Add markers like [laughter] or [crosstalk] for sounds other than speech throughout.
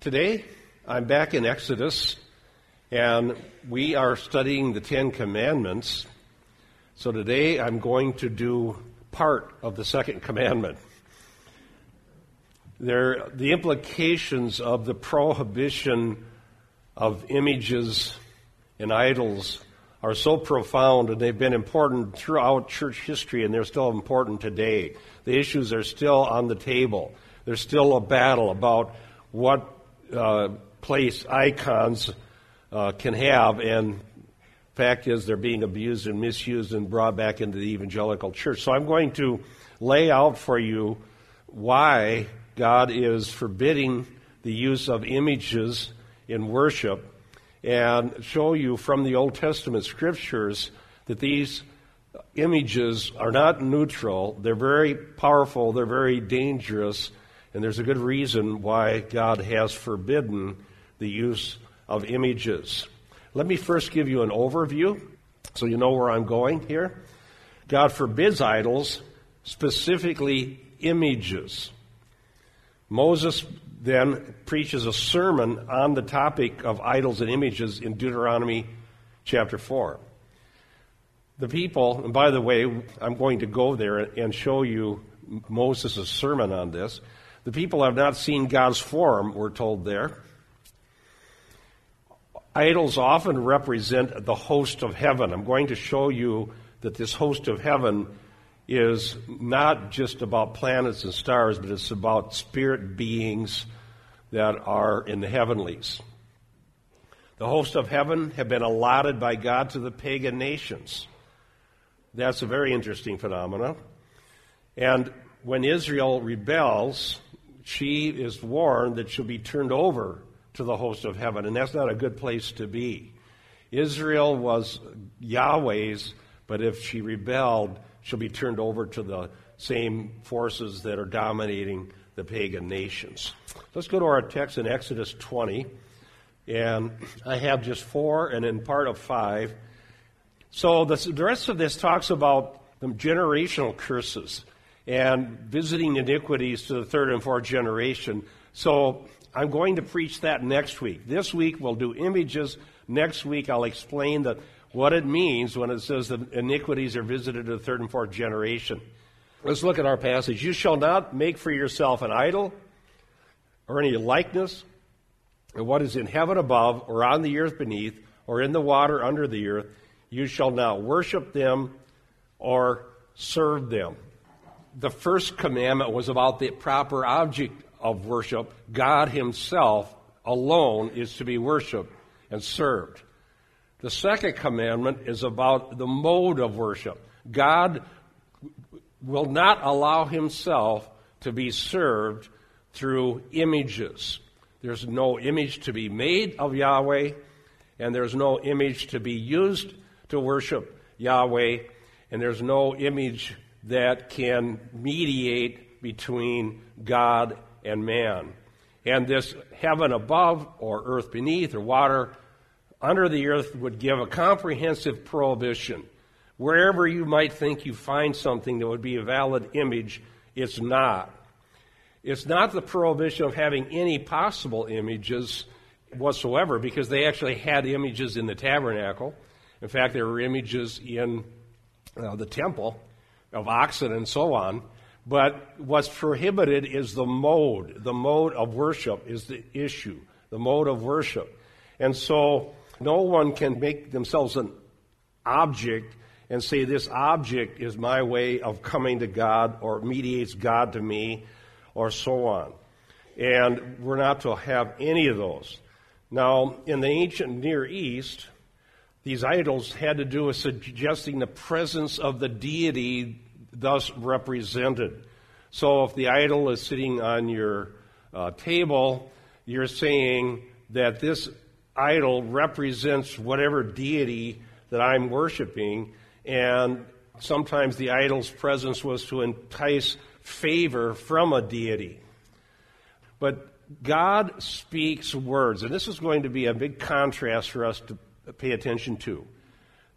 Today, I'm back in Exodus, and we are studying the Ten Commandments. So today, I'm going to do part of the second commandment. There, the implications of the prohibition of images and idols are so profound, and they've been important throughout church history, and they're still important today. The issues are still on the table. There's still a battle about what uh, place icons uh, can have, and fact is they're being abused and misused and brought back into the evangelical church. So I'm going to lay out for you why God is forbidding the use of images in worship and show you from the Old Testament scriptures that these images are not neutral. They're very powerful, they're very dangerous, and there's a good reason why God has forbidden the use of images. Let me first give you an overview so you know where I'm going here. God forbids idols, specifically images. Moses then preaches a sermon on the topic of idols and images in Deuteronomy chapter 4. The people, and by the way, I'm going to go there and show you Moses' sermon on this. The people have not seen God's form, we're told there. Idols often represent the host of heaven. I'm going to show you that this host of heaven is not just about planets and stars, but it's about spirit beings that are in the heavenlies. The host of heaven have been allotted by God to the pagan nations. That's a very interesting phenomenon. And when Israel rebels, she is warned that she'll be turned over to the host of heaven, and that's not a good place to be. Israel was Yahweh's, but if she rebelled, she'll be turned over to the same forces that are dominating the pagan nations. Let's go to our text in Exodus 20, and I have just four and in part of five. So the, rest of this talks about the generational curses and visiting iniquities to the third and fourth generation. So I'm going to preach that next week. This week we'll do images. Next week I'll explain the, what it means when it says that iniquities are visited to the third and fourth generation. Let's look at our passage. You shall not make for yourself an idol or any likeness of what is in heaven above or on the earth beneath or in the water under the earth. You shall not worship them or serve them the first commandment was about the proper object of worship. God Himself alone is to be worshiped and served. The second commandment is about the mode of worship. God will not allow Himself to be served through images. There's no image to be made of Yahweh, and there's no image to be used to worship Yahweh, and there's no image that can mediate between God and man. And this heaven above, or earth beneath, or water under the earth would give a comprehensive prohibition. Wherever you might think you find something that would be a valid image, it's not. It's not the prohibition of having any possible images whatsoever, because they actually had images in the tabernacle. In fact, there were images in uh, the temple of oxen and so on. But what's prohibited is the mode. The mode of worship is the issue, the mode of worship. And so no one can make themselves an object and say, This object is my way of coming to God or mediates God to me or so on. And we're not to have any of those. Now, in the ancient Near East, these idols had to do with suggesting the presence of the deity thus represented. So if the idol is sitting on your uh, table, you're saying that this idol represents whatever deity that I'm worshiping, and sometimes the idol's presence was to entice favor from a deity. But God speaks words, and this is going to be a big contrast for us to pay attention to.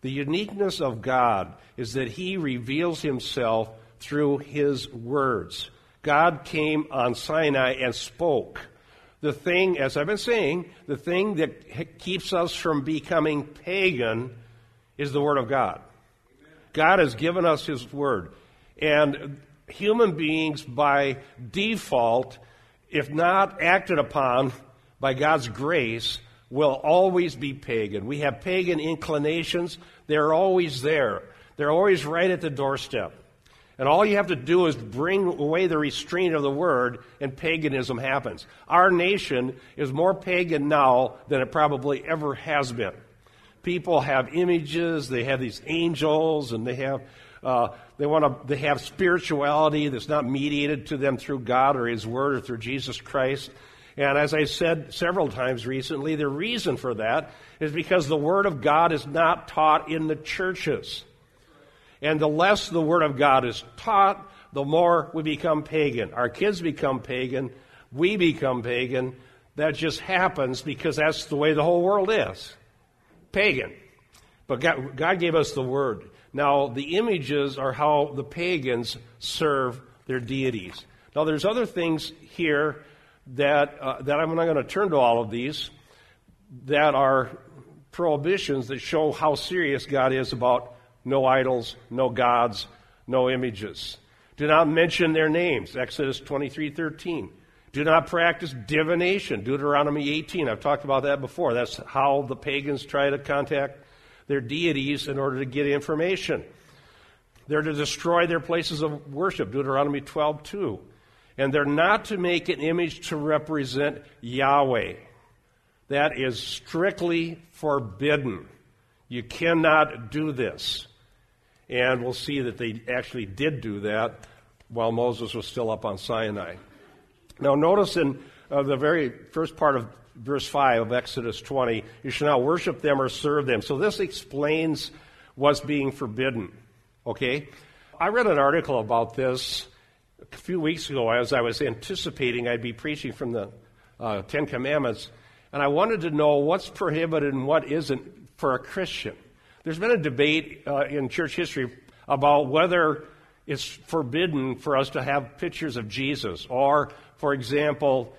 The uniqueness of God is that He reveals Himself through His words. God came on Sinai and spoke. the thing, as I've been saying, the thing that keeps us from becoming pagan is the Word of God. God has given us His Word. And human beings, by default, if not acted upon by God's grace, will always be pagan. We have pagan inclinations, they're always there. They're always right at the doorstep. And all you have to do is bring away the restraint of the word, and paganism happens. Our nation is more pagan now than it probably ever has been. People have images, they have these angels, and they have uh, they want to they have spirituality that's not mediated to them through God or His Word or through Jesus Christ. And as I said several times recently, the reason for that is because the Word of God is not taught in the churches. And the less the Word of God is taught, the more we become pagan. Our kids become pagan. We become pagan. That just happens because that's the way the whole world is pagan. But God, God gave us the Word. Now, the images are how the pagans serve their deities. Now, there's other things here that, uh, that I'm not going to turn to all of these that are prohibitions that show how serious God is about no idols, no gods, no images. Do not mention their names, Exodus 23:13. Do not practice divination, Deuteronomy 18. I've talked about that before. That's how the pagans try to contact their deities in order to get information. They're to destroy their places of worship, Deuteronomy 12:2. And they're not to make an image to represent Yahweh. That is strictly forbidden. You cannot do this. And we'll see that they actually did do that while Moses was still up on Sinai. Now, notice in uh, the very first part of verse 5 of Exodus 20, you shall not worship them or serve them. So this explains what's being forbidden. Okay? I read an article about this a few weeks ago as I was anticipating I'd be preaching from the uh, Ten Commandments, and I wanted to know what's prohibited and what isn't for a Christian. There's been a debate uh, in church history about whether it's forbidden for us to have pictures of Jesus, or, for example,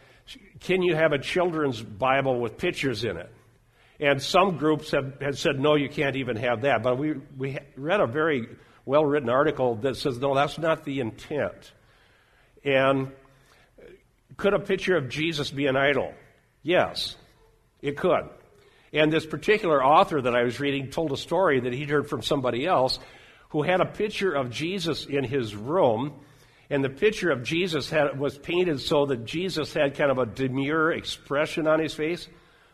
can you have a children's Bible with pictures in it? And some groups have, have said, no, you can't even have that. But we, we read a very well written article that says, no, that's not the intent. And could a picture of Jesus be an idol? Yes, it could. And this particular author that I was reading told a story that he'd heard from somebody else who had a picture of Jesus in his room, and the picture of Jesus had, was painted so that Jesus had kind of a demure expression on his face,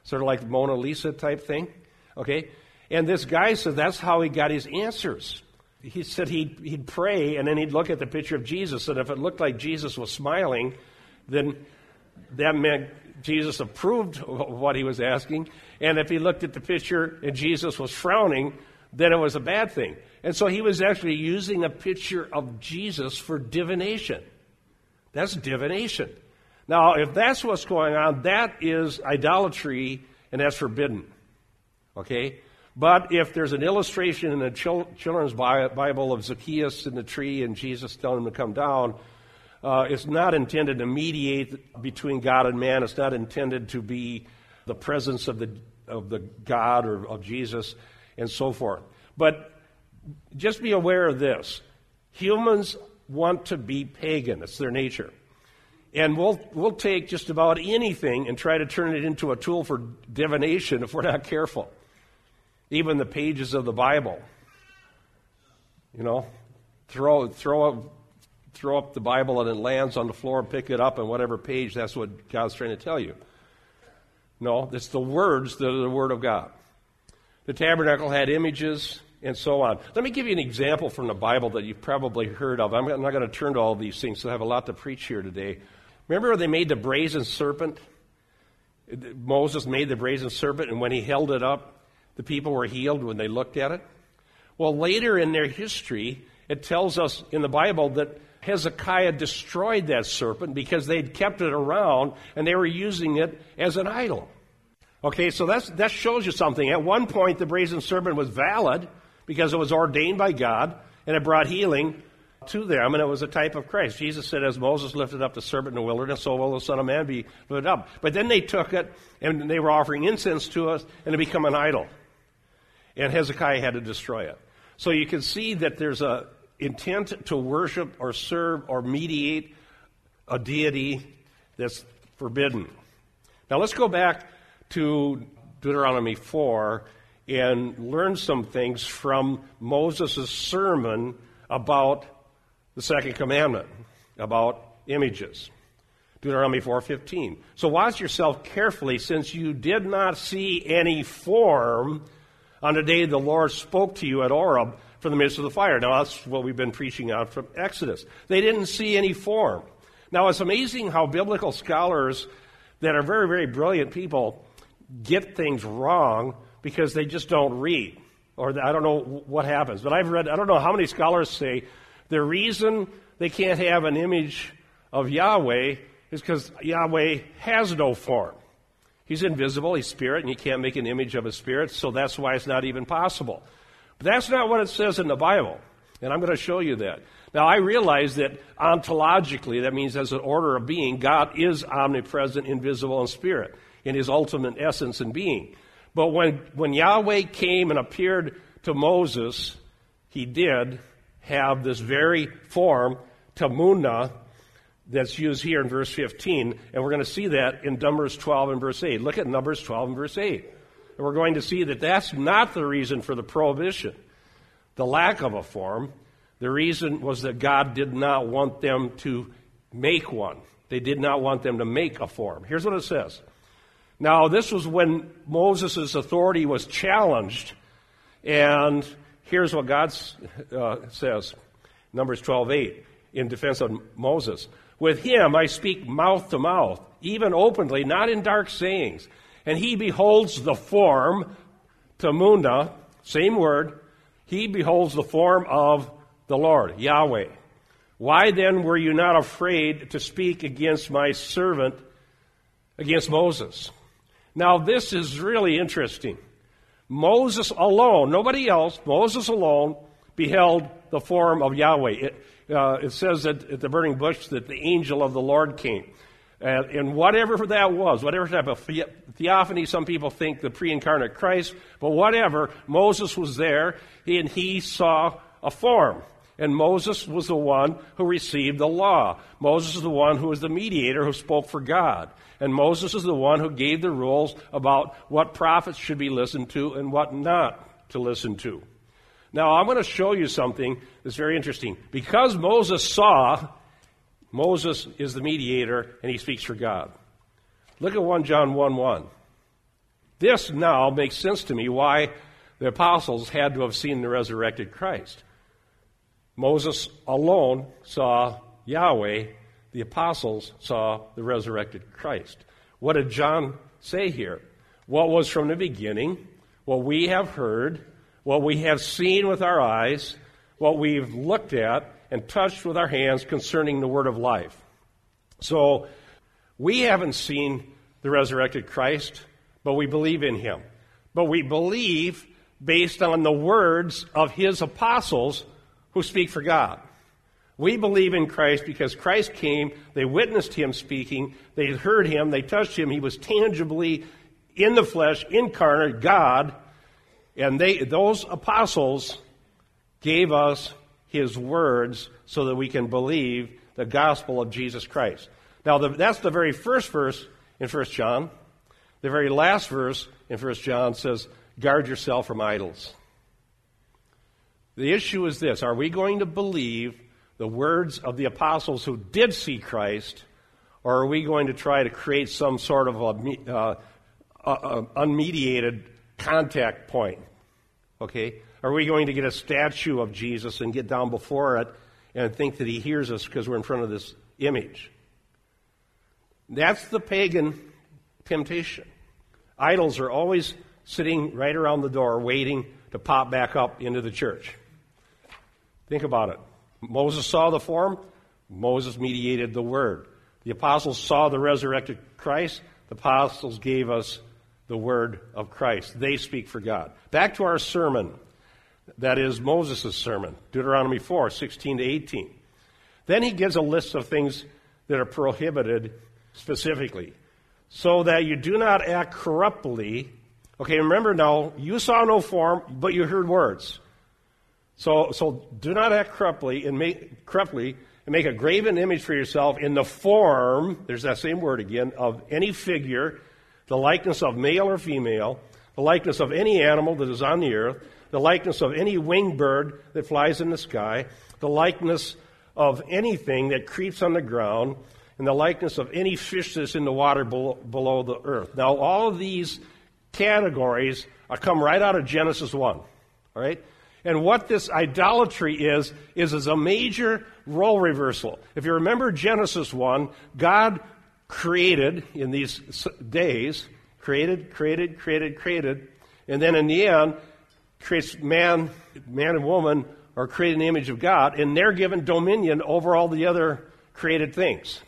sort of like Mona Lisa type thing. Okay? And this guy said that's how he got his answers. He said he'd, he'd pray and then he'd look at the picture of Jesus, and if it looked like Jesus was smiling, then that meant Jesus approved what he was asking. And if he looked at the picture and Jesus was frowning, then it was a bad thing. And so he was actually using a picture of Jesus for divination. That's divination. Now, if that's what's going on, that is idolatry and that's forbidden. Okay? But if there's an illustration in the children's Bible of Zacchaeus in the tree and Jesus telling him to come down, uh, it's not intended to mediate between God and man. It's not intended to be the presence of the, of the God or of Jesus and so forth. But just be aware of this humans want to be pagan, it's their nature. And we'll, we'll take just about anything and try to turn it into a tool for divination if we're not careful. Even the pages of the Bible. You know, throw, throw up, throw up the Bible and it lands on the floor, pick it up, and whatever page, that's what God's trying to tell you. No, it's the words that are the Word of God. The tabernacle had images and so on. Let me give you an example from the Bible that you've probably heard of. I'm not going to turn to all these things, so I have a lot to preach here today. Remember when they made the brazen serpent? Moses made the brazen serpent, and when he held it up, the people were healed when they looked at it. Well, later in their history, it tells us in the Bible that Hezekiah destroyed that serpent because they'd kept it around and they were using it as an idol. Okay, so that's, that shows you something. At one point, the brazen serpent was valid because it was ordained by God and it brought healing. to them, and it was a type of Christ. Jesus said, As Moses lifted up the serpent in the wilderness, so will the Son of Man be lifted up. But then they took it, and they were offering incense to us, and it became an idol. And Hezekiah had to destroy it. So you can see that there's a intent to worship or serve or mediate a deity that's forbidden. Now let's go back to Deuteronomy 4 and learn some things from Moses' sermon about the second commandment, about images. Deuteronomy 4:15. So watch yourself carefully since you did not see any form on the day the Lord spoke to you at Horeb from the midst of the fire. Now that's what we've been preaching out from Exodus. They didn't see any form. Now it's amazing how biblical scholars that are very, very brilliant people get things wrong because they just don't read. Or I don't know what happens. But I've read, I don't know how many scholars say the reason they can't have an image of Yahweh is because Yahweh has no form. He's invisible, he's spirit, and you can't make an image of a spirit, so that's why it's not even possible. But that's not what it says in the Bible. And I'm going to show you that. Now, I realize that ontologically, that means as an order of being, God is omnipresent, invisible, and spirit in his ultimate essence and being. But when, when Yahweh came and appeared to Moses, he did have this very form, tamuna, that's used here in verse 15. And we're going to see that in Numbers 12 and verse 8. Look at Numbers 12 and verse 8. And we're going to see that that's not the reason for the prohibition, the lack of a form. The reason was that God did not want them to make one. They did not want them to make a form. Here's what it says. Now, this was when Moses' authority was challenged. And here's what God uh, says Numbers 12 8, in defense of Moses. With him I speak mouth to mouth, even openly, not in dark sayings. And he beholds the form, tamuna, same word, he beholds the form of the Lord, Yahweh. Why then were you not afraid to speak against my servant, against Moses? Now, this is really interesting. Moses alone, nobody else, Moses alone, beheld the form of Yahweh. It, uh, it says that at the burning bush that the angel of the Lord came. And, and whatever that was, whatever type of theophany, some people think the pre incarnate Christ, but whatever, Moses was there and he saw a form. And Moses was the one who received the law. Moses is the one who was the mediator who spoke for God. And Moses is the one who gave the rules about what prophets should be listened to and what not to listen to. Now, I'm going to show you something that's very interesting. Because Moses saw, Moses is the mediator and he speaks for God. Look at 1 John 1 1. This now makes sense to me why the apostles had to have seen the resurrected Christ. Moses alone saw Yahweh, the apostles saw the resurrected Christ. What did John say here? What was from the beginning, what we have heard, what we have seen with our eyes, what we've looked at and touched with our hands concerning the word of life. So, we haven't seen the resurrected Christ, but we believe in him. But we believe based on the words of his apostles who speak for God. We believe in Christ because Christ came, they witnessed him speaking, they heard him, they touched him, he was tangibly in the flesh, incarnate God, and they, those apostles gave us his words so that we can believe the gospel of Jesus Christ. Now, the, that's the very first verse in 1 John. The very last verse in 1 John says, Guard yourself from idols. The issue is this Are we going to believe the words of the apostles who did see Christ, or are we going to try to create some sort of a, uh, uh, unmediated contact point? Okay? Are we going to get a statue of Jesus and get down before it and think that he hears us because we're in front of this image? That's the pagan temptation. Idols are always sitting right around the door waiting to pop back up into the church. Think about it. Moses saw the form, Moses mediated the word. The apostles saw the resurrected Christ, the apostles gave us the word of Christ. They speak for God. Back to our sermon. That is Moses' sermon, Deuteronomy 4, 16 to 18. Then he gives a list of things that are prohibited specifically, so that you do not act corruptly. Okay, remember now, you saw no form, but you heard words. So, so do not act corruptly and make corruptly and make a graven image for yourself in the form, there's that same word again, of any figure, the likeness of male or female, the likeness of any animal that is on the earth, the likeness of any winged bird that flies in the sky, the likeness of anything that creeps on the ground, and the likeness of any fish that's in the water below, the earth. Now, all of these categories are come right out of Genesis 1. All right? And what this idolatry is, is, is a major role reversal. If you remember Genesis 1, God created in these days, created, created, created, created, and then in the end, creates man, man and woman are created in the image of God, and they're given dominion over all the other created things.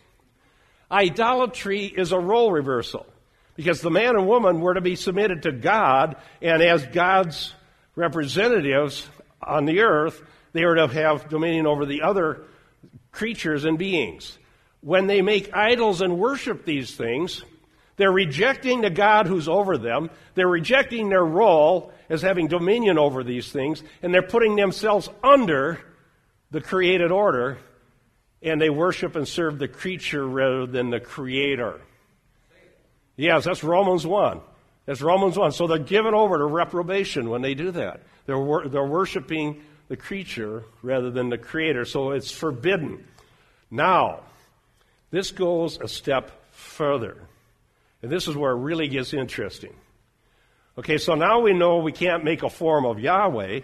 Idolatry is a role reversal because the man and woman were to be submitted to God, and as God's representatives on the earth, they are to have dominion over the other creatures and beings. When they make idols and worship these things, they're rejecting the God who's over them. They're rejecting their role as having dominion over these things, and they're putting themselves under the created order, and they worship and serve the creature rather than the creator. Yes, that's Romans 1. That's Romans 1. So they're given over to reprobation when they do that. They're, wor- they're worshiping the creature rather than the creator. So it's forbidden. Now, this goes a step further. And this is where it really gets interesting. Okay, so now we know we can't make a form of Yahweh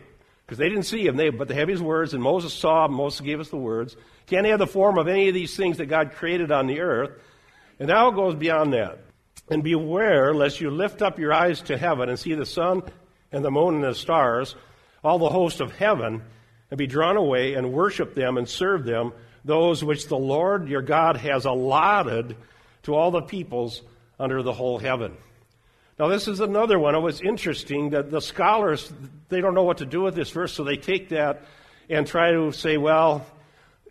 because they didn't see him, they, but they have his words, and Moses saw, Moses gave us the words. Can't have the form of any of these things that God created on the earth. And now it goes beyond that. And beware lest you lift up your eyes to heaven and see the sun and the moon and the stars, all the host of heaven, and be drawn away and worship them and serve them, those which the Lord your God has allotted to all the peoples under the whole heaven. Now, this is another one. It was interesting that the scholars, they don't know what to do with this verse, so they take that and try to say, well,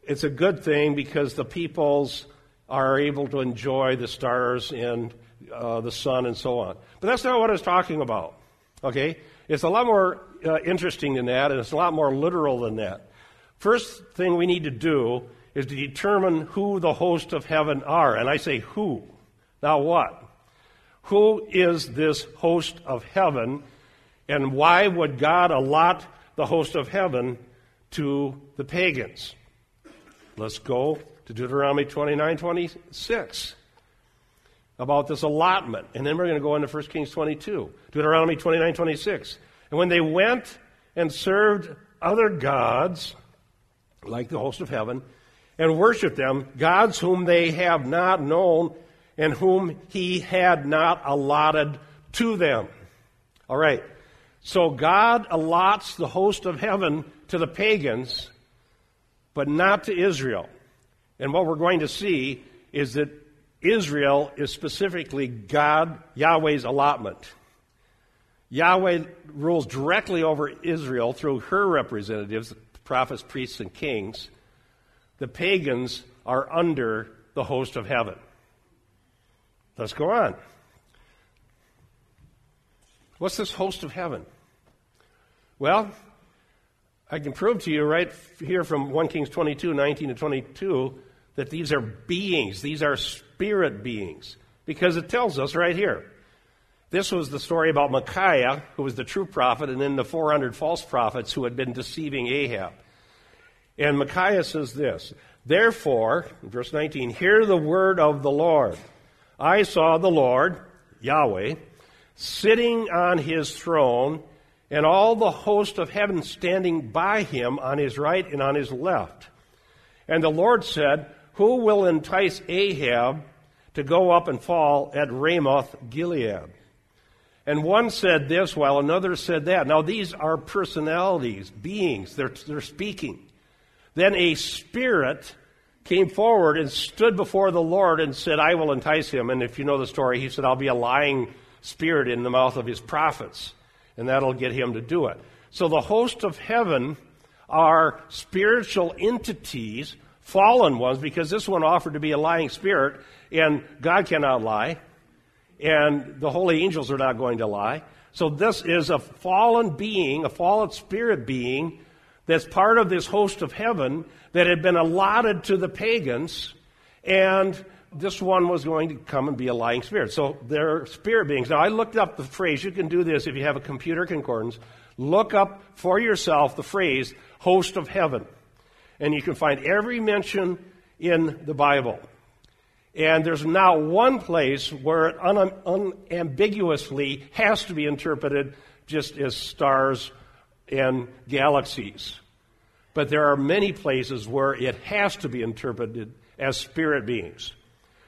it's a good thing because the peoples are able to enjoy the stars and uh, the sun and so on. But that's not what it's talking about. Okay? It's a lot more uh, interesting than that, and it's a lot more literal than that. First thing we need to do is to determine who the host of heaven are. And I say who. Now what? Who is this host of heaven, and why would God allot the host of heaven to the pagans? Let's go to Deuteronomy 29 26 about this allotment. And then we're going to go into 1 Kings 22, Deuteronomy 29 26. And when they went and served other gods, like the host of heaven, and worship them, gods whom they have not known and whom he had not allotted to them. All right. So God allots the host of heaven to the pagans, but not to Israel. And what we're going to see is that Israel is specifically God, Yahweh's allotment. Yahweh rules directly over Israel through her representatives, prophets, priests, and kings. The pagans are under the host of heaven. Let's go on. What's this host of heaven? Well, I can prove to you right here from 1 Kings 22, 19 to 22, that these are beings, these are spirit beings, because it tells us right here. This was the story about Micaiah, who was the true prophet, and then the 400 false prophets who had been deceiving Ahab. And Micaiah says this Therefore, verse 19, hear the word of the Lord. I saw the Lord, Yahweh, sitting on his throne, and all the host of heaven standing by him on his right and on his left. And the Lord said, Who will entice Ahab to go up and fall at Ramoth Gilead? And one said this while another said that. Now, these are personalities, beings, they're, they're speaking. Then a spirit came forward and stood before the Lord and said, I will entice him. And if you know the story, he said, I'll be a lying spirit in the mouth of his prophets, and that'll get him to do it. So the host of heaven are spiritual entities, fallen ones, because this one offered to be a lying spirit, and God cannot lie, and the holy angels are not going to lie. So this is a fallen being, a fallen spirit being, that's part of this host of heaven that had been allotted to the pagans, and this one was going to come and be a lying spirit. So they're spirit beings. Now I looked up the phrase. You can do this if you have a computer concordance. Look up for yourself the phrase host of heaven. And you can find every mention in the Bible. And there's now one place where it unambiguously has to be interpreted just as stars and galaxies. But there are many places where it has to be interpreted as spirit beings.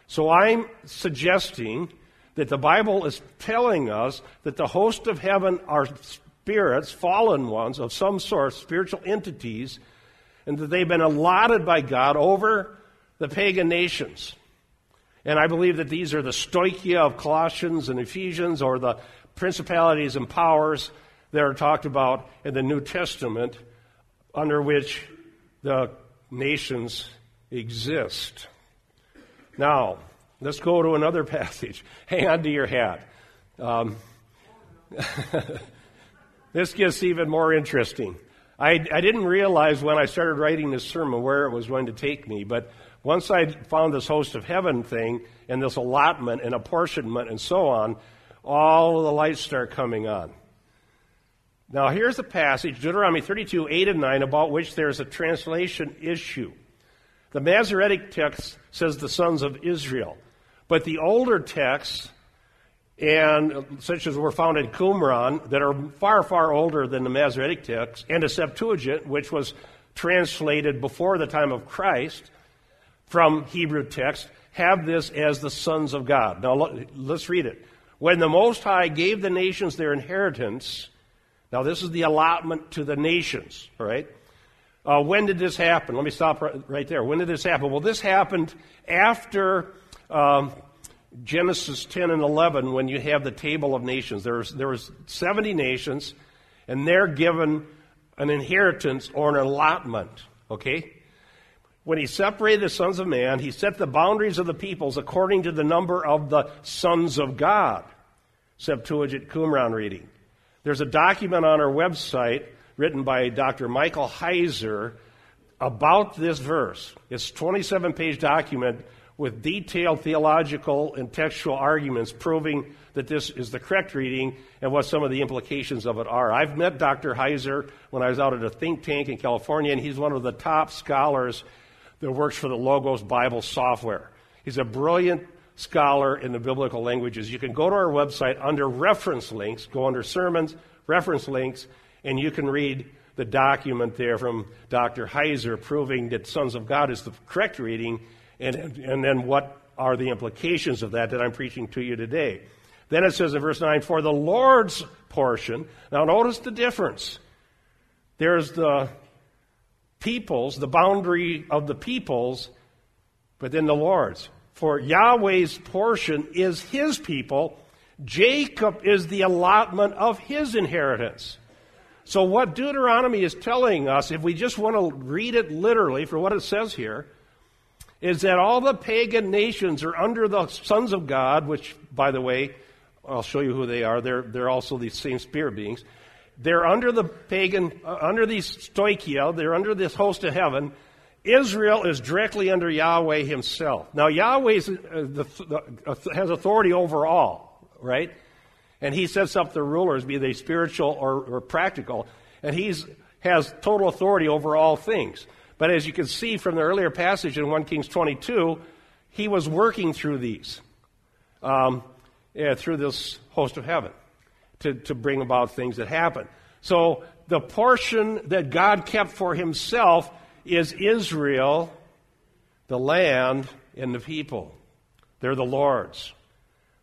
So I'm suggesting that the Bible is telling us that the host of heaven are spirits, fallen ones of some sort, spiritual entities, and that they've been allotted by God over the pagan nations. And I believe that these are the stoichia of Colossians and Ephesians, or the principalities and powers that are talked about in the New Testament, under which the nations exist. Now, let's go to another [laughs] passage. Hang on to your hat. Um, [laughs] This gets even more interesting. I, I didn't realize when I started writing this sermon where it was going to take me, but once I found this host of heaven thing and this allotment and apportionment and so on, all the lights start coming on. Now, here's a passage, Deuteronomy 32, 8 and 9, about which there's a translation issue. The Masoretic text says the sons of Israel, but the older texts, and such as were found in Qumran that are far, far older than the Masoretic text, and a Septuagint, which was translated before the time of Christ from Hebrew text, have this as the sons of God. Now let's read it. When the Most High gave the nations their inheritance, now this is the allotment to the nations, all right? Uh, when did this happen? Let me stop right, there. When did this happen? Well, this happened after um, Genesis 10 and 11 when you have the table of nations. There's, there was 70 nations, and they're given an inheritance or an allotment, okay? When he separated the sons of man, he set the boundaries of the peoples according to the number of the sons of God. Septuagint Qumran reading. There's a document on our website written by Dr. Michael Heiser about this verse. It's a 27 page document with detailed theological and textual arguments proving that this is the correct reading and what some of the implications of it are. I've met Dr. Heiser when I was out at a think tank in California, and he's one of the top scholars that works for the Logos Bible software. He's a brilliant scholar in the biblical languages. You can go to our website under reference links, go under sermons, reference links, and you can read the document there from Dr. Heiser proving that Sons of God is the correct reading and, and then what are the implications of that that I'm preaching to you today. Then it says in verse 9, for the Lord's portion. Now notice the difference. There's the peoples, the boundary of the peoples, but then the Lord's. For Yahweh's portion is his people. Jacob is the allotment of his inheritance. So, what Deuteronomy is telling us, if we just want to read it literally for what it says here, is that all the pagan nations are under the sons of God, which, by the way, I'll show you who they are. They're, they're also these same spirit beings. They're under the pagan, uh, under these stoichia, they're under this host of heaven. Israel is directly under Yahweh himself. Now, Yahweh uh, uh, has authority over all, right? And he sets up the rulers, be they spiritual or, or practical, and he has total authority over all things. But as you can see from the earlier passage in 1 Kings 22, he was working through these, um, yeah, through this host of heaven to, to bring about things that happen. So the portion that God kept for himself is Israel, the land, and the people. They're the Lord's.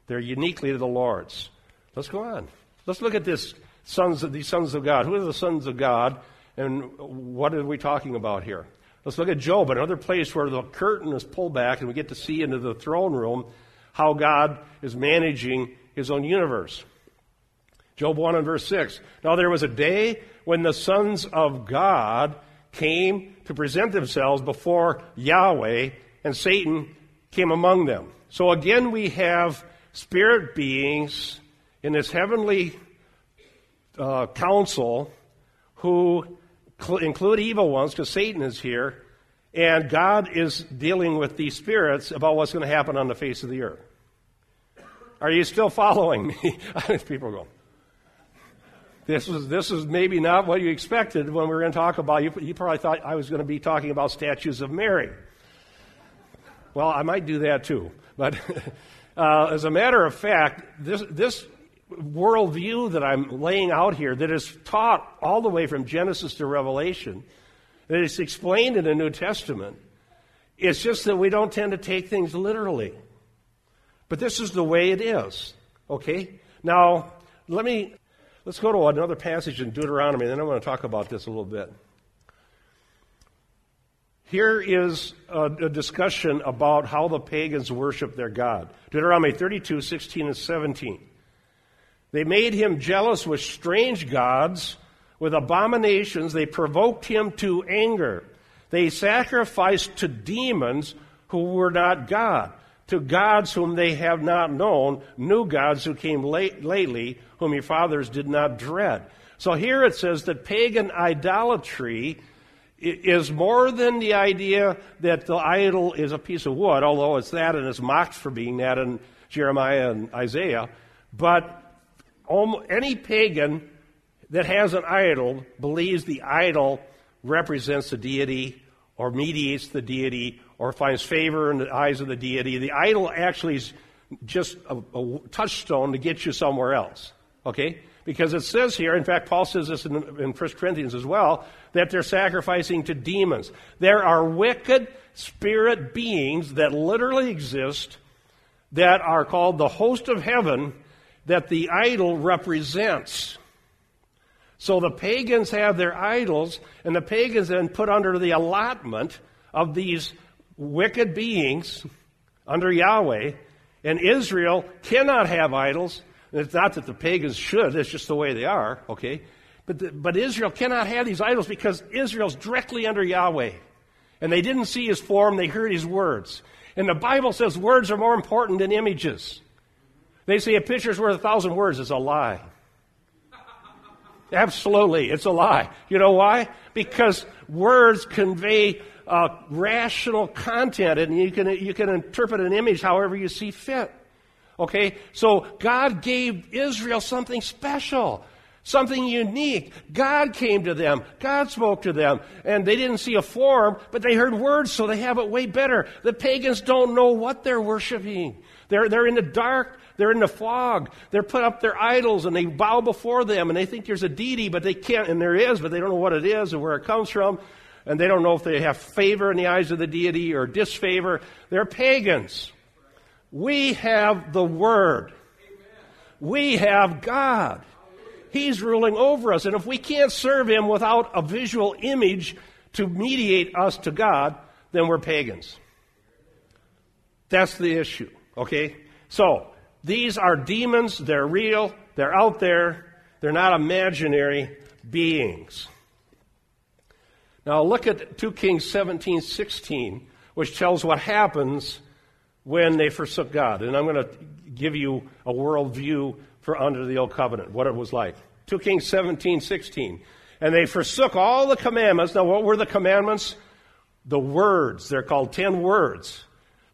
They're uniquely the Lord's. Let's go on. Let's look at this sons of these sons of God. Who are the sons of God? And what are we talking about here? Let's look at Job, another place where the curtain is pulled back and we get to see into the throne room how God is managing his own universe. Job 1 and verse 6. Now there was a day when the sons of God came to present themselves before Yahweh, and Satan came among them. So again, we have spirit beings in this heavenly uh, council who cl- include evil ones, because Satan is here, and God is dealing with these spirits about what's going to happen on the face of the earth. Are you still following me? [laughs] People go, this is, this is maybe not what you expected when we were going to talk about, you, you probably thought I was going to be talking about statues of Mary. Well, I might do that too. But [laughs] uh, as a matter of fact, this, this worldview that I'm laying out here, that is taught all the way from Genesis to Revelation, that is explained in the New Testament, it's just that we don't tend to take things literally. But this is the way it is. Okay? Now, let me let's go to another passage in Deuteronomy, and then I want to talk about this a little bit. Here is a, a, discussion about how the pagans worship their God. Deuteronomy 32, 16, and 17. They made him jealous with strange gods, with abominations. They provoked him to anger. They sacrificed to demons who were not God, to gods whom they have not known, new gods who came late, lately, whom your fathers did not dread. So here it says that pagan idolatry is more than the idea that the idol is a piece of wood, although it's that and it's mocked for being that in Jeremiah and Isaiah. But any pagan that has an idol believes the idol represents the deity or mediates the deity or finds favor in the eyes of the deity. The idol actually is just a, a touchstone to get you somewhere else. Okay? Because it says here, in fact, Paul says this in, in 1 Corinthians as well, that they're sacrificing to demons. There are wicked spirit beings that literally exist that are called the host of heaven that the idol represents. So the pagans have their idols, and the pagans then put under the allotment of these wicked beings under Yahweh, and Israel cannot have idols it's not that the pagans should, it's just the way they are, okay? But, the, but Israel cannot have these idols because Israel's directly under Yahweh. And they didn't see his form, they heard his words. And the Bible says words are more important than images. They say a picture's worth a thousand words. It's a lie. Absolutely, it's a lie. You know why? Because words convey uh, rational content, and you can you can interpret an image however you see fit. Okay? So God gave Israel something special, something unique. God came to them. God spoke to them. And they didn't see a form, but they heard words, so they have it way better. The pagans don't know what they're worshiping. They're, they're in the dark. They're in the fog. They're put up their idols and they bow before them and they think there's a deity, but they can't, and there is, but they don't know what it is or where it comes from. And they don't know if they have favor in the eyes of the deity or disfavor. They're pagans. We have the Word. We have God. He's ruling over us. And if we can't serve Him without a visual image to mediate us to God, then we're pagans. That's the issue. Okay? So, these are demons. They're real. They're out there. They're not imaginary beings. Now look at 2 Kings 17, 16, which tells what happens when they forsook God. And I'm going to give you a worldview for under the old covenant, what it was like. 2 Kings 17, 16. And they forsook all the commandments. Now, what were the commandments? The words. They're called ten words.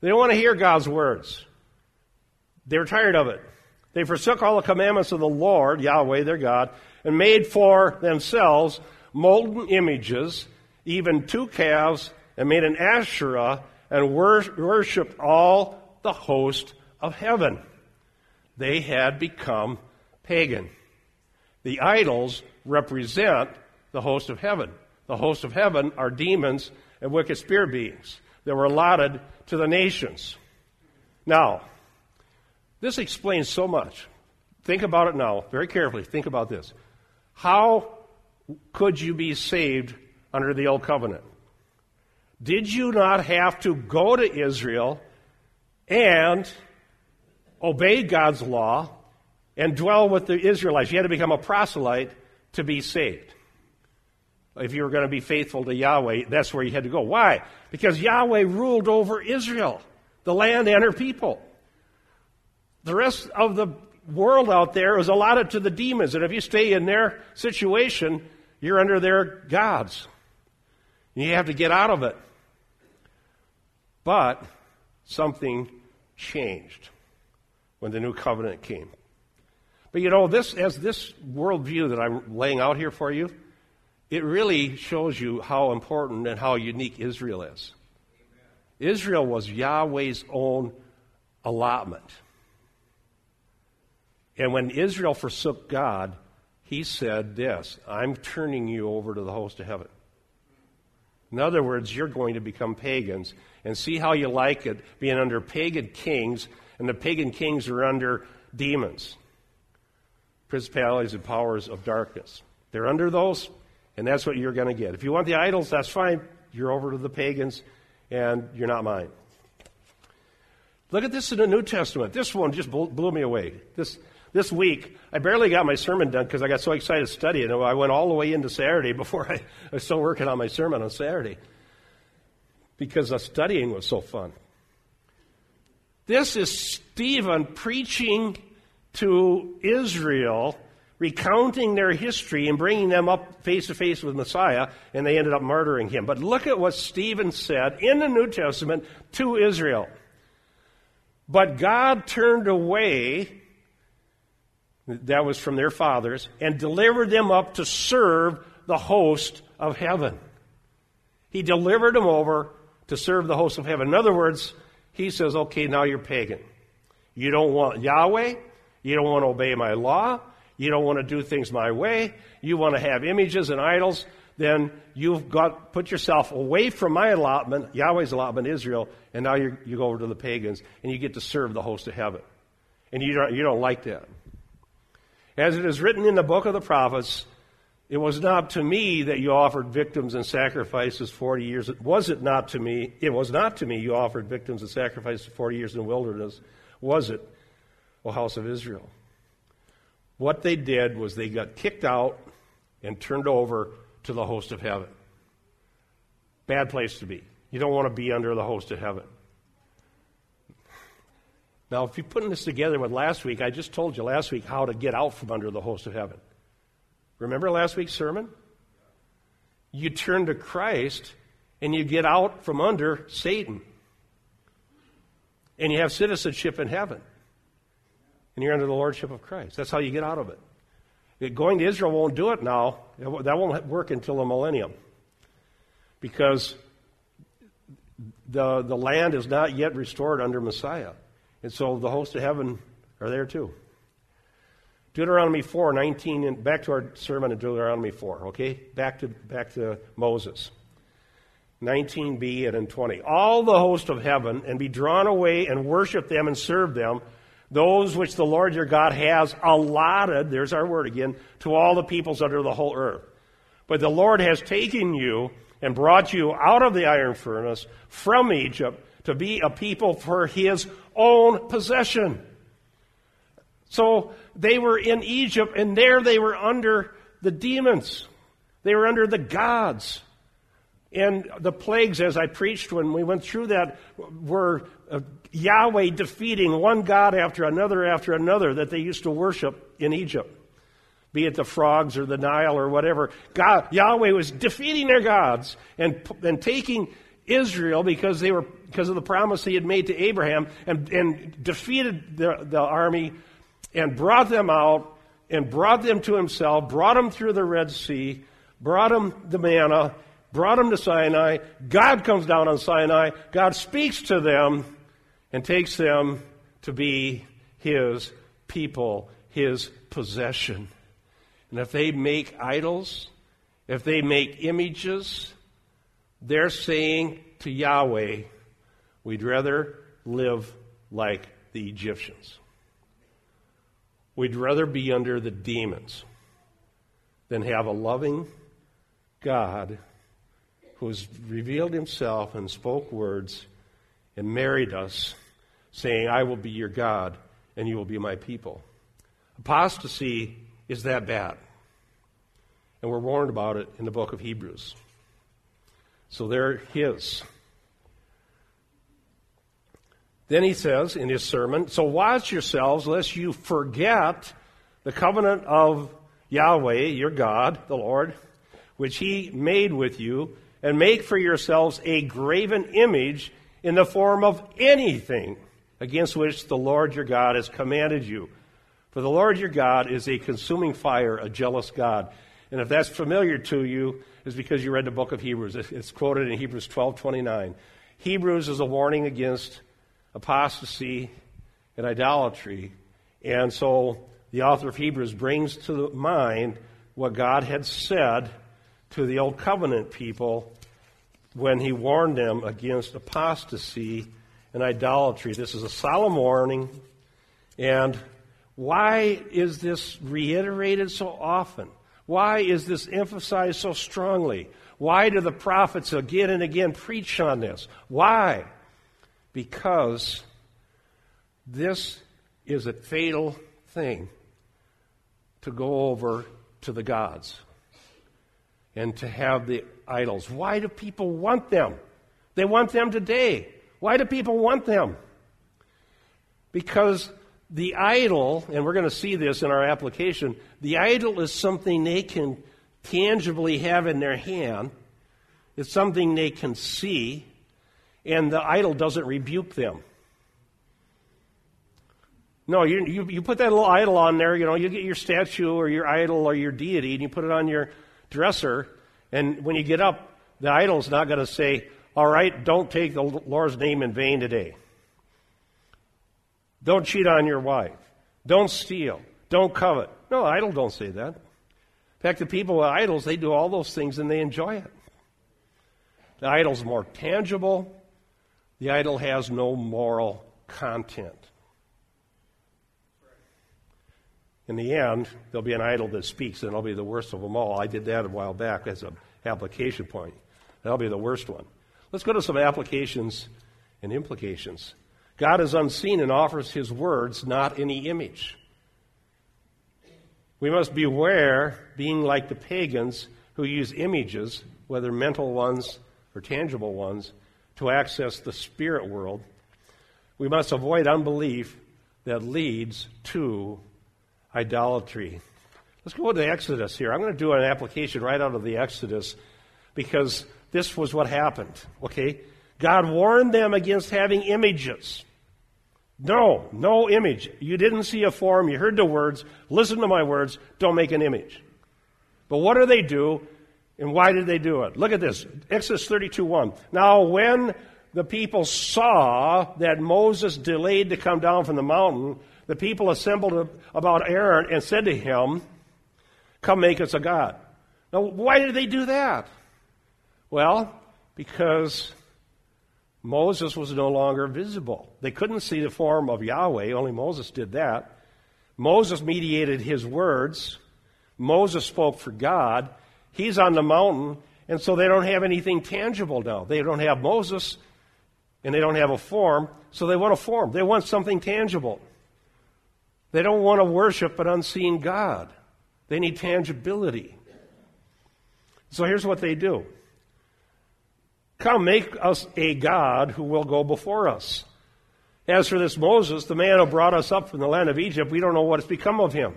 They don't want to hear God's words. They were tired of it. They forsook all the commandments of the Lord, Yahweh, their God, and made for themselves molten images, even two calves, and made an Asherah and worshiped all the host of heaven. They had become pagan. The idols represent the host of heaven. The host of heaven are demons and wicked spirit beings that were allotted to the nations. Now, this explains so much. Think about it now, very carefully. Think about this. How could you be saved under the old covenant? Did you not have to go to Israel and obey God's law and dwell with the Israelites. You had to become a proselyte to be saved. If you were going to be faithful to Yahweh, that's where you had to go. Why? Because Yahweh ruled over Israel, the land and her people. The rest of the world out there is allotted to the demons, and if you stay in their situation, you're under their gods. You have to get out of it. But something changed when the new covenant came. But you know, this as this worldview that I'm laying out here for you, it really shows you how important and how unique Israel is. Israel was Yahweh's own allotment. And when Israel forsook God, he said this I'm turning you over to the host of heaven. In other words, you're going to become pagans and see how you like it being under pagan kings, and the pagan kings are under demons, principalities and powers of darkness. They're under those, and that's what you're going to get. If you want the idols, that's fine. You're over to the pagans, and you're not mine. Look at this in the New Testament. This one just blew me away. This, this week, I barely got my sermon done because I got so excited to study it. I went all the way into Saturday [laughs] before I, I was still working on my sermon on Saturday because the studying was so fun. This is Stephen preaching to Israel, recounting their history and bringing them up face to face with Messiah, and they ended up murdering him. But look at what Stephen said in the New Testament to Israel. But God turned away that was from their fathers, and delivered them up to serve the host of heaven. He delivered them over to serve the host of heaven. In other words, he says, okay, now you're pagan. You don't want Yahweh. You don't want to obey my law. You don't want to do things my way. You want to have images and idols. Then you've got put yourself away from my allotment, Yahweh's allotment, Israel, and now you go over to the pagans and you get to serve the host of heaven. And you don't, you don't like that. As it is written in the book of the prophets, it was not to me that you offered victims and sacrifices 40 years. Was it not to me? It was not to me you offered victims and sacrifices 40 years in the wilderness. Was it, O house of Israel? What they did was they got kicked out and turned over to the host of heaven. Bad place to be. You don't want to be under the host of heaven. Now, if you're putting this together with last week, I just told you last week how to get out from under the host of heaven. Remember last week's sermon? You turn to Christ and you get out from under Satan. And you have citizenship in heaven. And you're under the lordship of Christ. That's how you get out of it. Going to Israel won't do it now. That won't work until the millennium. Because the, the land is not yet restored under Messiah. And so the hosts of heaven are there too. Deuteronomy 4, 19, and back to our sermon in Deuteronomy 4, okay? Back to, back to Moses. 19b and in 20. All the host of heaven, and be drawn away and worship them and serve them, those which the Lord your God has allotted, there's our word again, to all the peoples under the whole earth. But the Lord has taken you and brought you out of the iron furnace from Egypt to be a people for his own possession. So they were in Egypt, and there they were under the demons. They were under the gods. And the plagues, as I preached when we went through that, were uh, Yahweh defeating one god after another after another that they used to worship in Egypt. Be it the frogs or the Nile or whatever. God, Yahweh was defeating their gods and, and taking Israel because they were because of the promise he had made to Abraham and, and defeated the, the army and brought them out and brought them to himself, brought them through the Red Sea, brought them the manna, brought them to Sinai. God comes down on Sinai. God speaks to them and takes them to be his people, his possession. And if they make idols, if they make images, they're saying to Yahweh, we'd rather live like the Egyptians. We'd rather be under the demons than have a loving God who has revealed himself and spoke words and married us, saying, I will be your God and you will be my people. Apostasy is that bad. And we're warned about it in the book of Hebrews. So they're his. Then he says in his sermon, So watch yourselves lest you forget the covenant of Yahweh, your God, the Lord, which he made with you, and make for yourselves a graven image in the form of anything against which the Lord your God has commanded you. For the Lord your God is a consuming fire, a jealous God. And if that's familiar to you, it's because you read the book of Hebrews. It's quoted in Hebrews 12:29. Hebrews is a warning against apostasy and idolatry. And so the author of Hebrews brings to mind what God had said to the old covenant people when he warned them against apostasy and idolatry. This is a solemn warning. And why is this reiterated so often? Why is this emphasized so strongly? Why do the prophets again and again preach on this? Why? Because this is a fatal thing to go over to the gods and to have the idols. Why do people want them? They want them today. Why do people want them? Because the idol, and we're going to see this in our application, the idol is something they can tangibly have in their hand. It's something they can see, and the idol doesn't rebuke them. No, you, you, you put that little idol on there, you know, you get your statue or your idol or your deity, and you put it on your dresser, and when you get up, the idol's not going to say, All right, don't take the Lord's name in vain today. Don't cheat on your wife. Don't steal. Don't covet. No, idol don't say that. In fact, the people with idols, they do all those things and they enjoy it. The idol's more tangible. The idol has no moral content. In the end, there'll be an idol that speaks, and it'll be the worst of them all. I did that a while back as an application point. That'll be the worst one. Let's go to some applications and implications. God is unseen and offers his words, not any image. We must beware being like the pagans who use images, whether mental ones or tangible ones, to access the spirit world. We must avoid unbelief that leads to idolatry. Let's go to the Exodus here. I'm going to do an application right out of the Exodus because this was what happened. Okay? God warned them against having images. No, no image. You didn't see a form. You heard the words. Listen to my words. Don't make an image. But what do they do? And why did they do it? Look at this. Exodus 32 1. Now, when the people saw that Moses delayed to come down from the mountain, the people assembled about Aaron and said to him, Come make us a God. Now, why did they do that? Well, because Moses was no longer visible. They couldn't see the form of Yahweh, only Moses did that. Moses mediated his words. Moses spoke for God. He's on the mountain, and so they don't have anything tangible now. They don't have Moses, and they don't have a form, so they want a form. They want something tangible. They don't want to worship an unseen God. They need tangibility. So here's what they do Come, make us a God who will go before us. As for this Moses, the man who brought us up from the land of Egypt, we don't know what has become of him.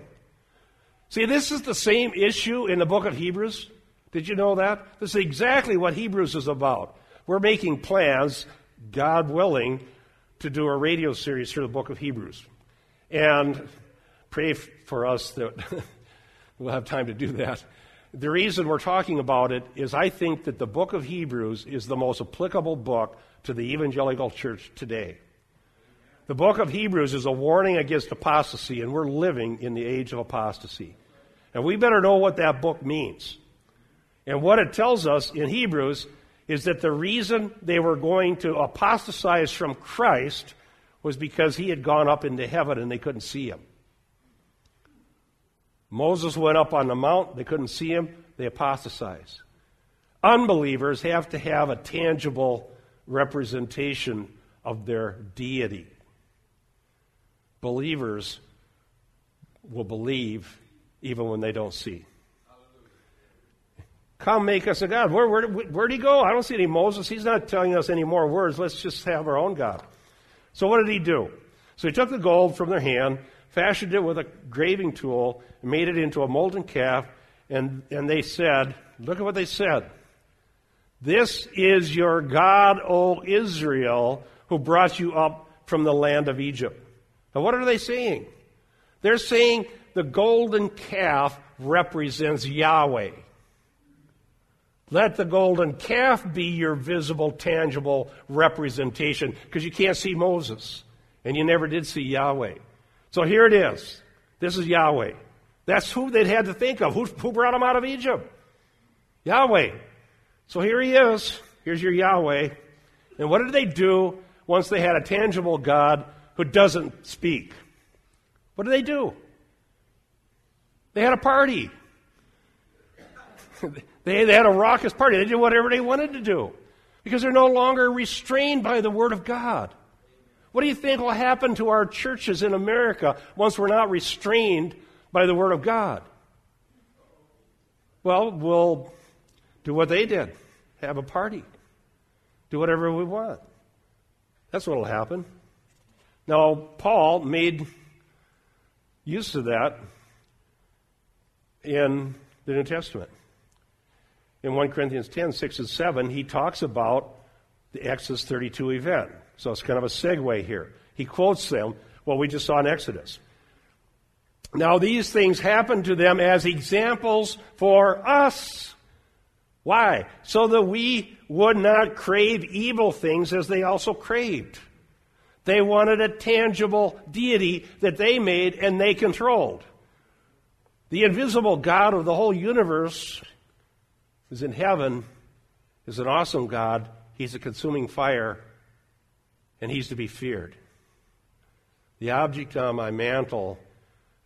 See, this is the same issue in the book of Hebrews. Did you know that? This is exactly what Hebrews is about. We're making plans, God willing, to do a radio series through the book of Hebrews. And pray for us that [laughs] we'll have time to do that. The reason we're talking about it is I think that the book of Hebrews is the most applicable book to the evangelical church today. The book of Hebrews is a warning against apostasy, and we're living in the age of apostasy. And we better know what that book means. And what it tells us in Hebrews is that the reason they were going to apostatize from Christ was because he had gone up into heaven and they couldn't see him. Moses went up on the mount, they couldn't see him, they apostatized. Unbelievers have to have a tangible representation of their deity. Believers will believe even when they don't see. Come make us a God. Where, where, where'd he go? I don't see any Moses. He's not telling us any more words. Let's just have our own God. So what did he do? So he took the gold from their hand, fashioned it with a graving tool, and made it into a molten calf, and, and they said, look at what they said. This is your God, O Israel, who brought you up from the land of Egypt. Now what are they saying? They're saying the golden calf represents Yahweh. Let the golden calf be your visible, tangible representation because you can't see Moses and you never did see Yahweh. So here it is. This is Yahweh. That's who they'd had to think of. Who, who brought them out of Egypt? Yahweh. So here he is. Here's your Yahweh. And what did they do once they had a tangible God who doesn't speak? What did they do? They had a party. they, they had a raucous party. They did whatever they wanted to do because they're no longer restrained by the Word of God. What do you think will happen to our churches in America once we're not restrained by the Word of God? Well, we'll do what they did have a party, do whatever we want. That's what will happen. Now, Paul made use of that in the New Testament. In 1 Corinthians 10, 6 and 7, he talks about the Exodus 32 event. So it's kind of a segue here. He quotes them, what we just saw in Exodus. Now, these things happened to them as examples for us. Why? So that we would not crave evil things as they also craved. They wanted a tangible deity that they made and they controlled. The invisible God of the whole universe is in heaven, is an awesome God. He's a consuming fire, and he's to be feared. The object on my mantle,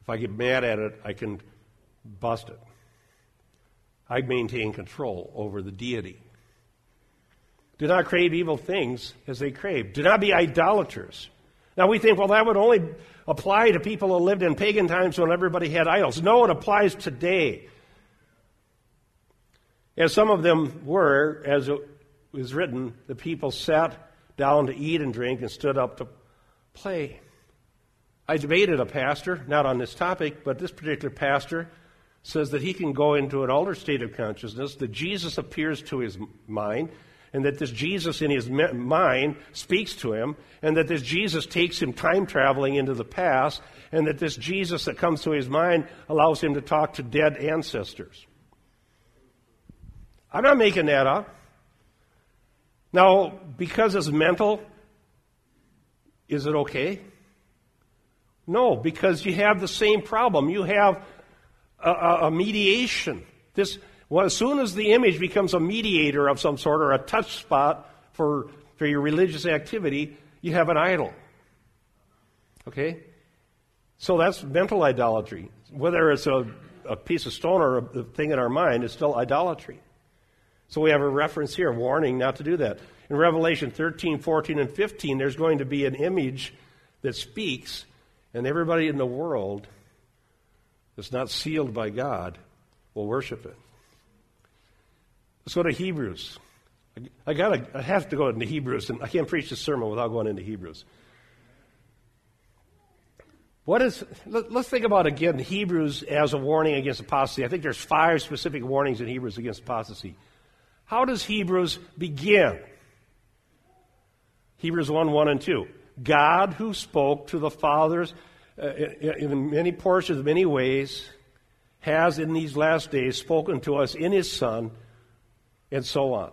if I get mad at it, I can bust it. I maintain control over the deity. Do not crave evil things as they crave. Do not be idolaters. Now we think, well, that would only apply to people who lived in pagan times when everybody had idols. No, it applies today. As some of them were, as it was written, the people sat down to eat and drink and stood up to play. I debated a pastor, not on this topic, but this particular pastor says that he can go into an altered state of consciousness, that Jesus appears to his mind, and that this Jesus in his mind speaks to him, and that this Jesus takes him time traveling into the past, and that this Jesus that comes to his mind allows him to talk to dead ancestors. I'm not making that up. Now, because it's mental, is it okay? No, because you have the same problem. You have a, a, a mediation. This well, as soon as the image becomes a mediator of some sort or a touch spot for, for your religious activity, you have an idol. Okay? So that's mental idolatry. Whether it's a, a piece of stone or a, thing in our mind, it's still idolatry. So we have a reference here, a warning not to do that. In Revelation 13, 14, and 15, there's going to be an image that speaks, and everybody in the world that's not sealed by God will worship it. Let's go to Hebrews. I got I have to go into Hebrews, and I can't preach this sermon without going into Hebrews. What is? Let, us think about again Hebrews as a warning against apostasy. I think there's five specific warnings in Hebrews against apostasy. How does Hebrews begin? Hebrews 1 1 and 2. God, who spoke to the fathers uh, in many portions, many ways, has in these last days spoken to us in his Son and so on.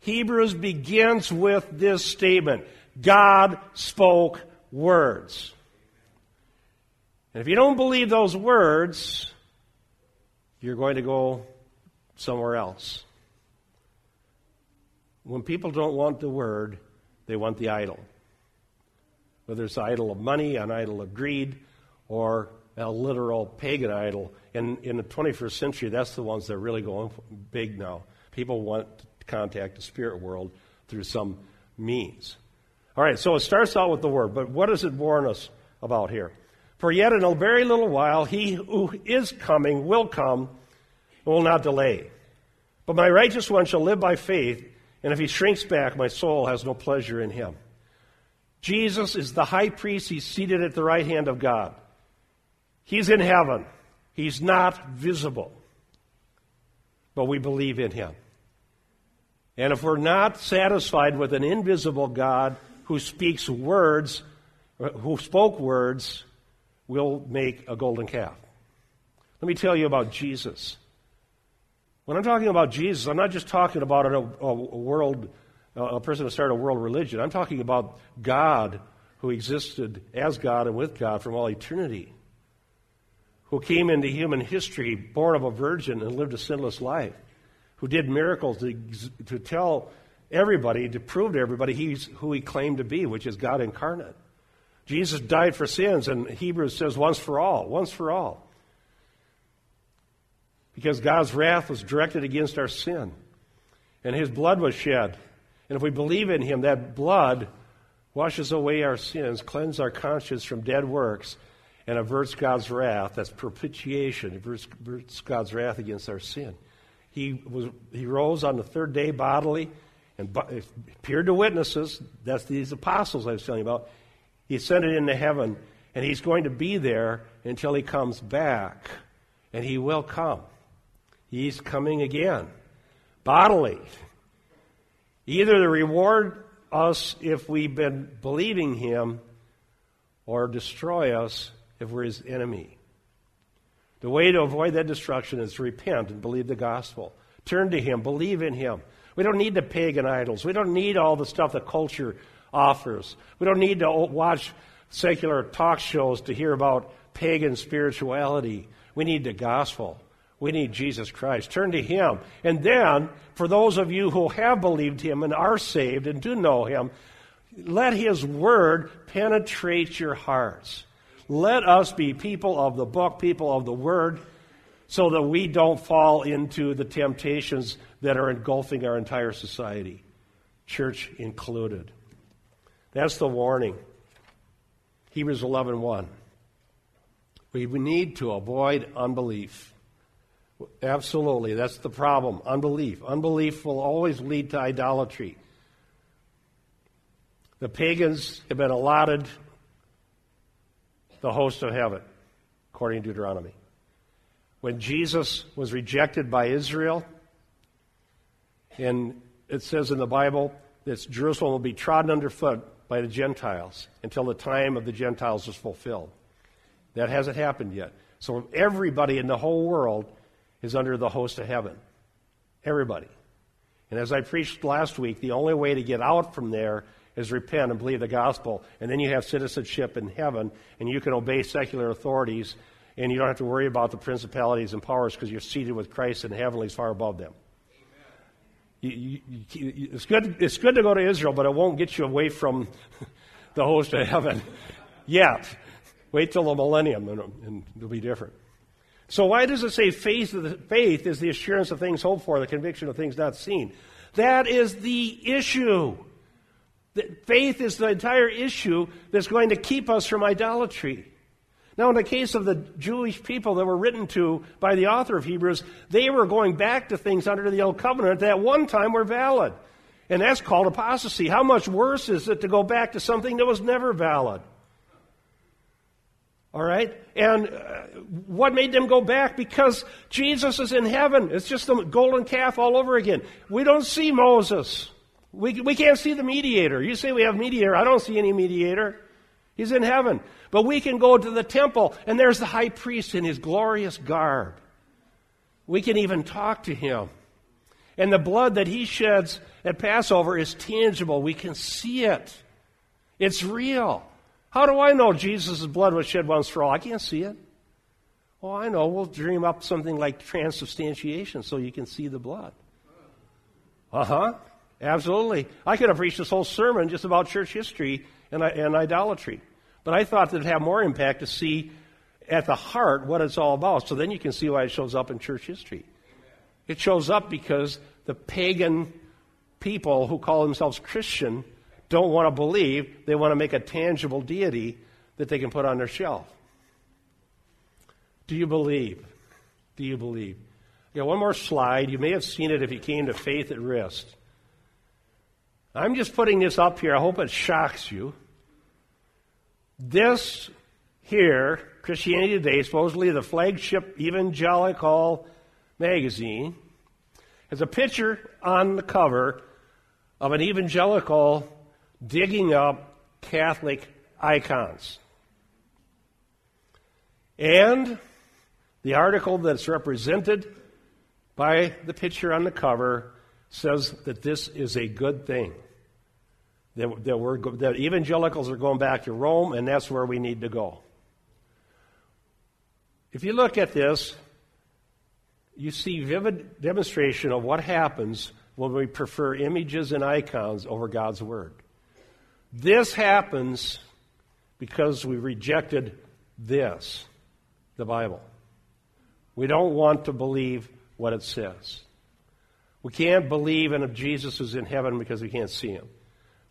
Hebrews begins with this statement God spoke words. And if you don't believe those words, you're going to go somewhere else. When people don't want the word, they want the idol. Whether it's idol of money, an idol of greed, or a literal pagan idol in, in the 21st century, that's the ones that are really going big now. People want to contact the spirit world through some means. All right, so it starts out with the word, but what does it warn us about here? For yet in a very little while he who is coming will come and will not delay. But my righteous one shall live by faith, and if he shrinks back, my soul has no pleasure in him. Jesus is the high priest. He's seated at the right hand of God. He's in heaven. He's not visible. But we believe in him. And if we're not satisfied with an invisible God who speaks words, who spoke words, we'll make a golden calf. Let me tell you about Jesus. When I'm talking about Jesus, I'm not just talking about a, a, world, a person who started a world religion. I'm talking about God who existed as God and with God from all eternity, who came into human history, born of a virgin, and lived a sinless life, who did miracles to, to tell everybody, to prove to everybody he's who he claimed to be, which is God incarnate. Jesus died for sins, and Hebrews says once for all, once for all. Because God's wrath was directed against our sin, and his blood was shed. And if we believe in him, that blood washes away our sins, cleanses our conscience from dead works, and averts God's wrath. That's propitiation, averts God's wrath against our sin. He, was, he rose on the third day bodily and appeared to witnesses. That's these apostles I was telling you about. He ascended into heaven, and he's going to be there until he comes back. And he will come. He's coming again, bodily. Either to reward us if we've been believing him, or destroy us if we're his enemy. The way to avoid that destruction is to repent and believe the gospel. Turn to him, believe in him. We don't need the pagan idols. We don't need all the stuff that culture offers. We don't need to watch secular talk shows to hear about pagan spirituality. We need the gospel. We need Jesus Christ. Turn to Him. And then, for those of you who have believed Him and are saved and do know Him, let His Word penetrate your hearts. Let us be people of the book, people of the Word, so that we don't fall into the temptations that are engulfing our entire society, church included. That's the warning. Hebrews 11:1. 1. We need to avoid unbelief. Absolutely, that's the problem. Unbelief. Unbelief will always lead to idolatry. The pagans have been allotted the host of heaven, according to Deuteronomy. When Jesus was rejected by Israel, and it says in the Bible that Jerusalem will be trodden underfoot by the Gentiles until the time of the Gentiles is fulfilled. That hasn't happened yet. So everybody in the whole world is under the host of heaven. Everybody. And as I preached last week, the only way to get out from there is repent and believe the gospel. And then you have citizenship in heaven, and you can obey secular authorities, and you don't have to worry about the principalities and powers because you're seated with Christ in heavenlies far above them. You, you, you, it's, good, it's good to go to Israel, but it won't get you away from [laughs] the host of heaven [laughs] yet. Wait till the millennium and, and it'll be different. So why does it say faith, faith is the assurance of things hoped for, the conviction of things not seen? That is the issue. Faith is the entire issue that's going to keep us from idolatry. Now, in the case of the Jewish people that were written to by the author of Hebrews, they were going back to things under the Old Covenant that at one time were valid. And that's called apostasy. How much worse is it to go back to something that was never valid? All right? And uh, what made them go back? Because Jesus is in heaven. It's just the golden calf all over again. We don't see Moses. We, we can't see the mediator. You say we have mediator. I don't see any mediator. He's in heaven. But we can go to the temple, and there's the high priest in his glorious garb. We can even talk to him. And the blood that he sheds at Passover is tangible. We can see it. It's real. How do I know Jesus' blood was shed once for all? I can't see it. Oh, I know. We'll dream up something like transubstantiation so you can see the blood. Uh huh. Absolutely. I could have preached this whole sermon just about church history and, and idolatry. But I thought that it'd have more impact to see at the heart what it's all about. So then you can see why it shows up in church history. It shows up because the pagan people who call themselves Christian don't want to believe. They want to make a tangible deity that they can put on their shelf. Do you believe? Do you believe? Yeah, one more slide. You may have seen it if you came to Faith at Risk. I'm just putting this up here. I hope it shocks you. This here, Christianity Today, supposedly the flagship evangelical magazine, has a picture on the cover of an evangelical digging up Catholic icons. And the article that's represented by the picture on the cover says that this is a good thing. That, that, we're, that evangelicals are going back to Rome, and that's where we need to go. If you look at this, you see vivid demonstration of what happens when we prefer images and icons over God's Word. This happens because we rejected this, the Bible. We don't want to believe what it says. We can't believe in Jesus who's in heaven because we can't see him.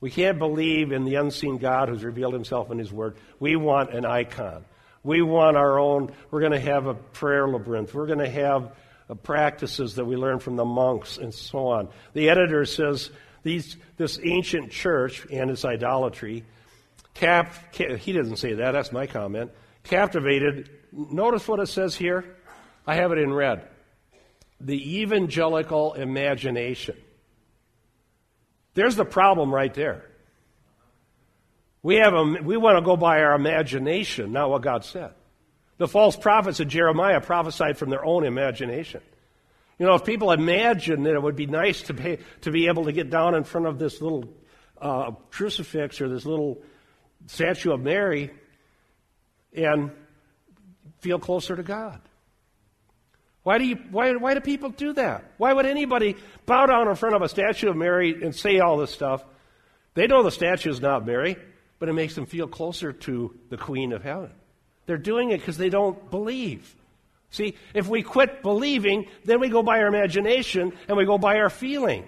We can't believe in the unseen God who's revealed himself in his word. We want an icon. We want our own, we're going to have a prayer labyrinth. We're going to have uh, practices that we learn from the monks and so on. The editor says these, this ancient church and its idolatry, cap, he doesn't say that, that's my comment, captivated. Notice what it says here. I have it in red. The evangelical imagination. There's the problem right there. We, have a, we want to go by our imagination, not what God said. The false prophets of Jeremiah prophesied from their own imagination. You know, if people imagine that it would be nice to, pay, to be able to get down in front of this little uh, crucifix or this little statue of Mary and feel closer to God. Why do, you, why, why do people do that? Why would anybody bow down in front of a statue of Mary and say all this stuff? They know the statue is not Mary, but it makes them feel closer to the Queen of Heaven. They're doing it because they don't believe. See, if we quit believing, then we go by our imagination and we go by our feeling.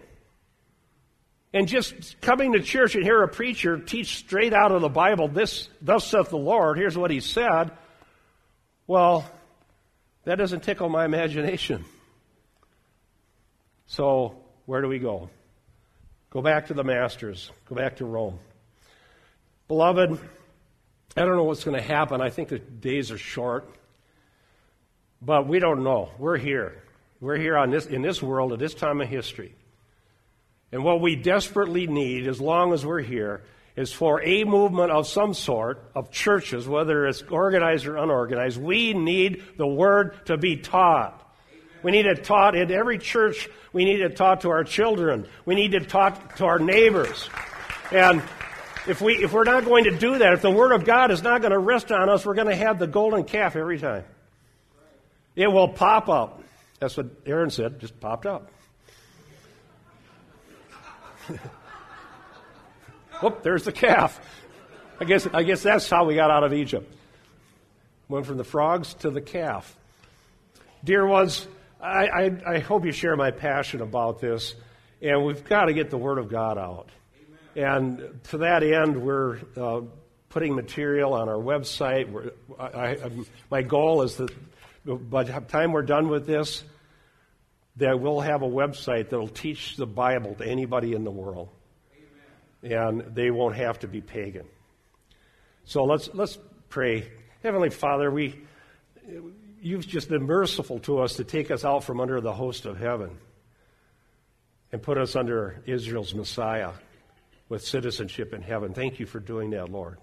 And just coming to church and hear a preacher teach straight out of the Bible, this, thus saith the Lord, here's what he said. Well, that doesn't tickle my imagination. So, where do we go? Go back to the masters. Go back to Rome. Beloved, I don't know what's going to happen. I think the days are short. But we don't know. We're here. We're here on this, in this world at this time of history. And what we desperately need, as long as we're here, is for a movement of some sort of churches, whether it's organized or unorganized. We need the Word to be taught. We need it taught in every church. We need it taught to our children. We need it taught to our neighbors. And if, we, if we're not going to do that, if the Word of God is not going to rest on us, we're going to have the golden calf every time. It will pop up. That's what Aaron said, just popped up. [laughs] Whoop, there's the calf. I guess, I guess that's how we got out of Egypt. Went from the frogs to the calf. Dear ones, I, I, I hope you share my passion about this, and we've got to get the Word of God out. Amen. And to that end, we're uh, putting material on our website. I, I, my goal is that by the time we're done with this, that we'll have a website that will teach the Bible to anybody in the world. And they won't have to be pagan. So let's, let's pray. Heavenly Father, we, you've just been merciful to us to take us out from under the host of heaven and put us under Israel's Messiah with citizenship in heaven. Thank you for doing that, Lord.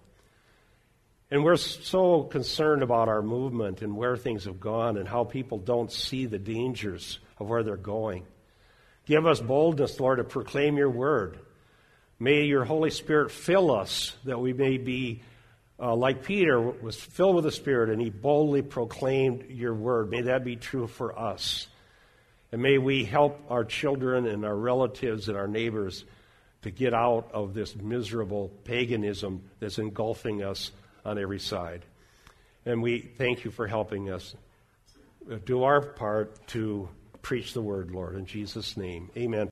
And we're so concerned about our movement and where things have gone and how people don't see the dangers of where they're going. Give us boldness, Lord, to proclaim your word. May your Holy Spirit fill us that we may be uh, like Peter was filled with the Spirit and he boldly proclaimed your word. May that be true for us. And may we help our children and our relatives and our neighbors to get out of this miserable paganism that's engulfing us on every side. And we thank you for helping us do our part to preach the word, Lord, in Jesus' name. Amen.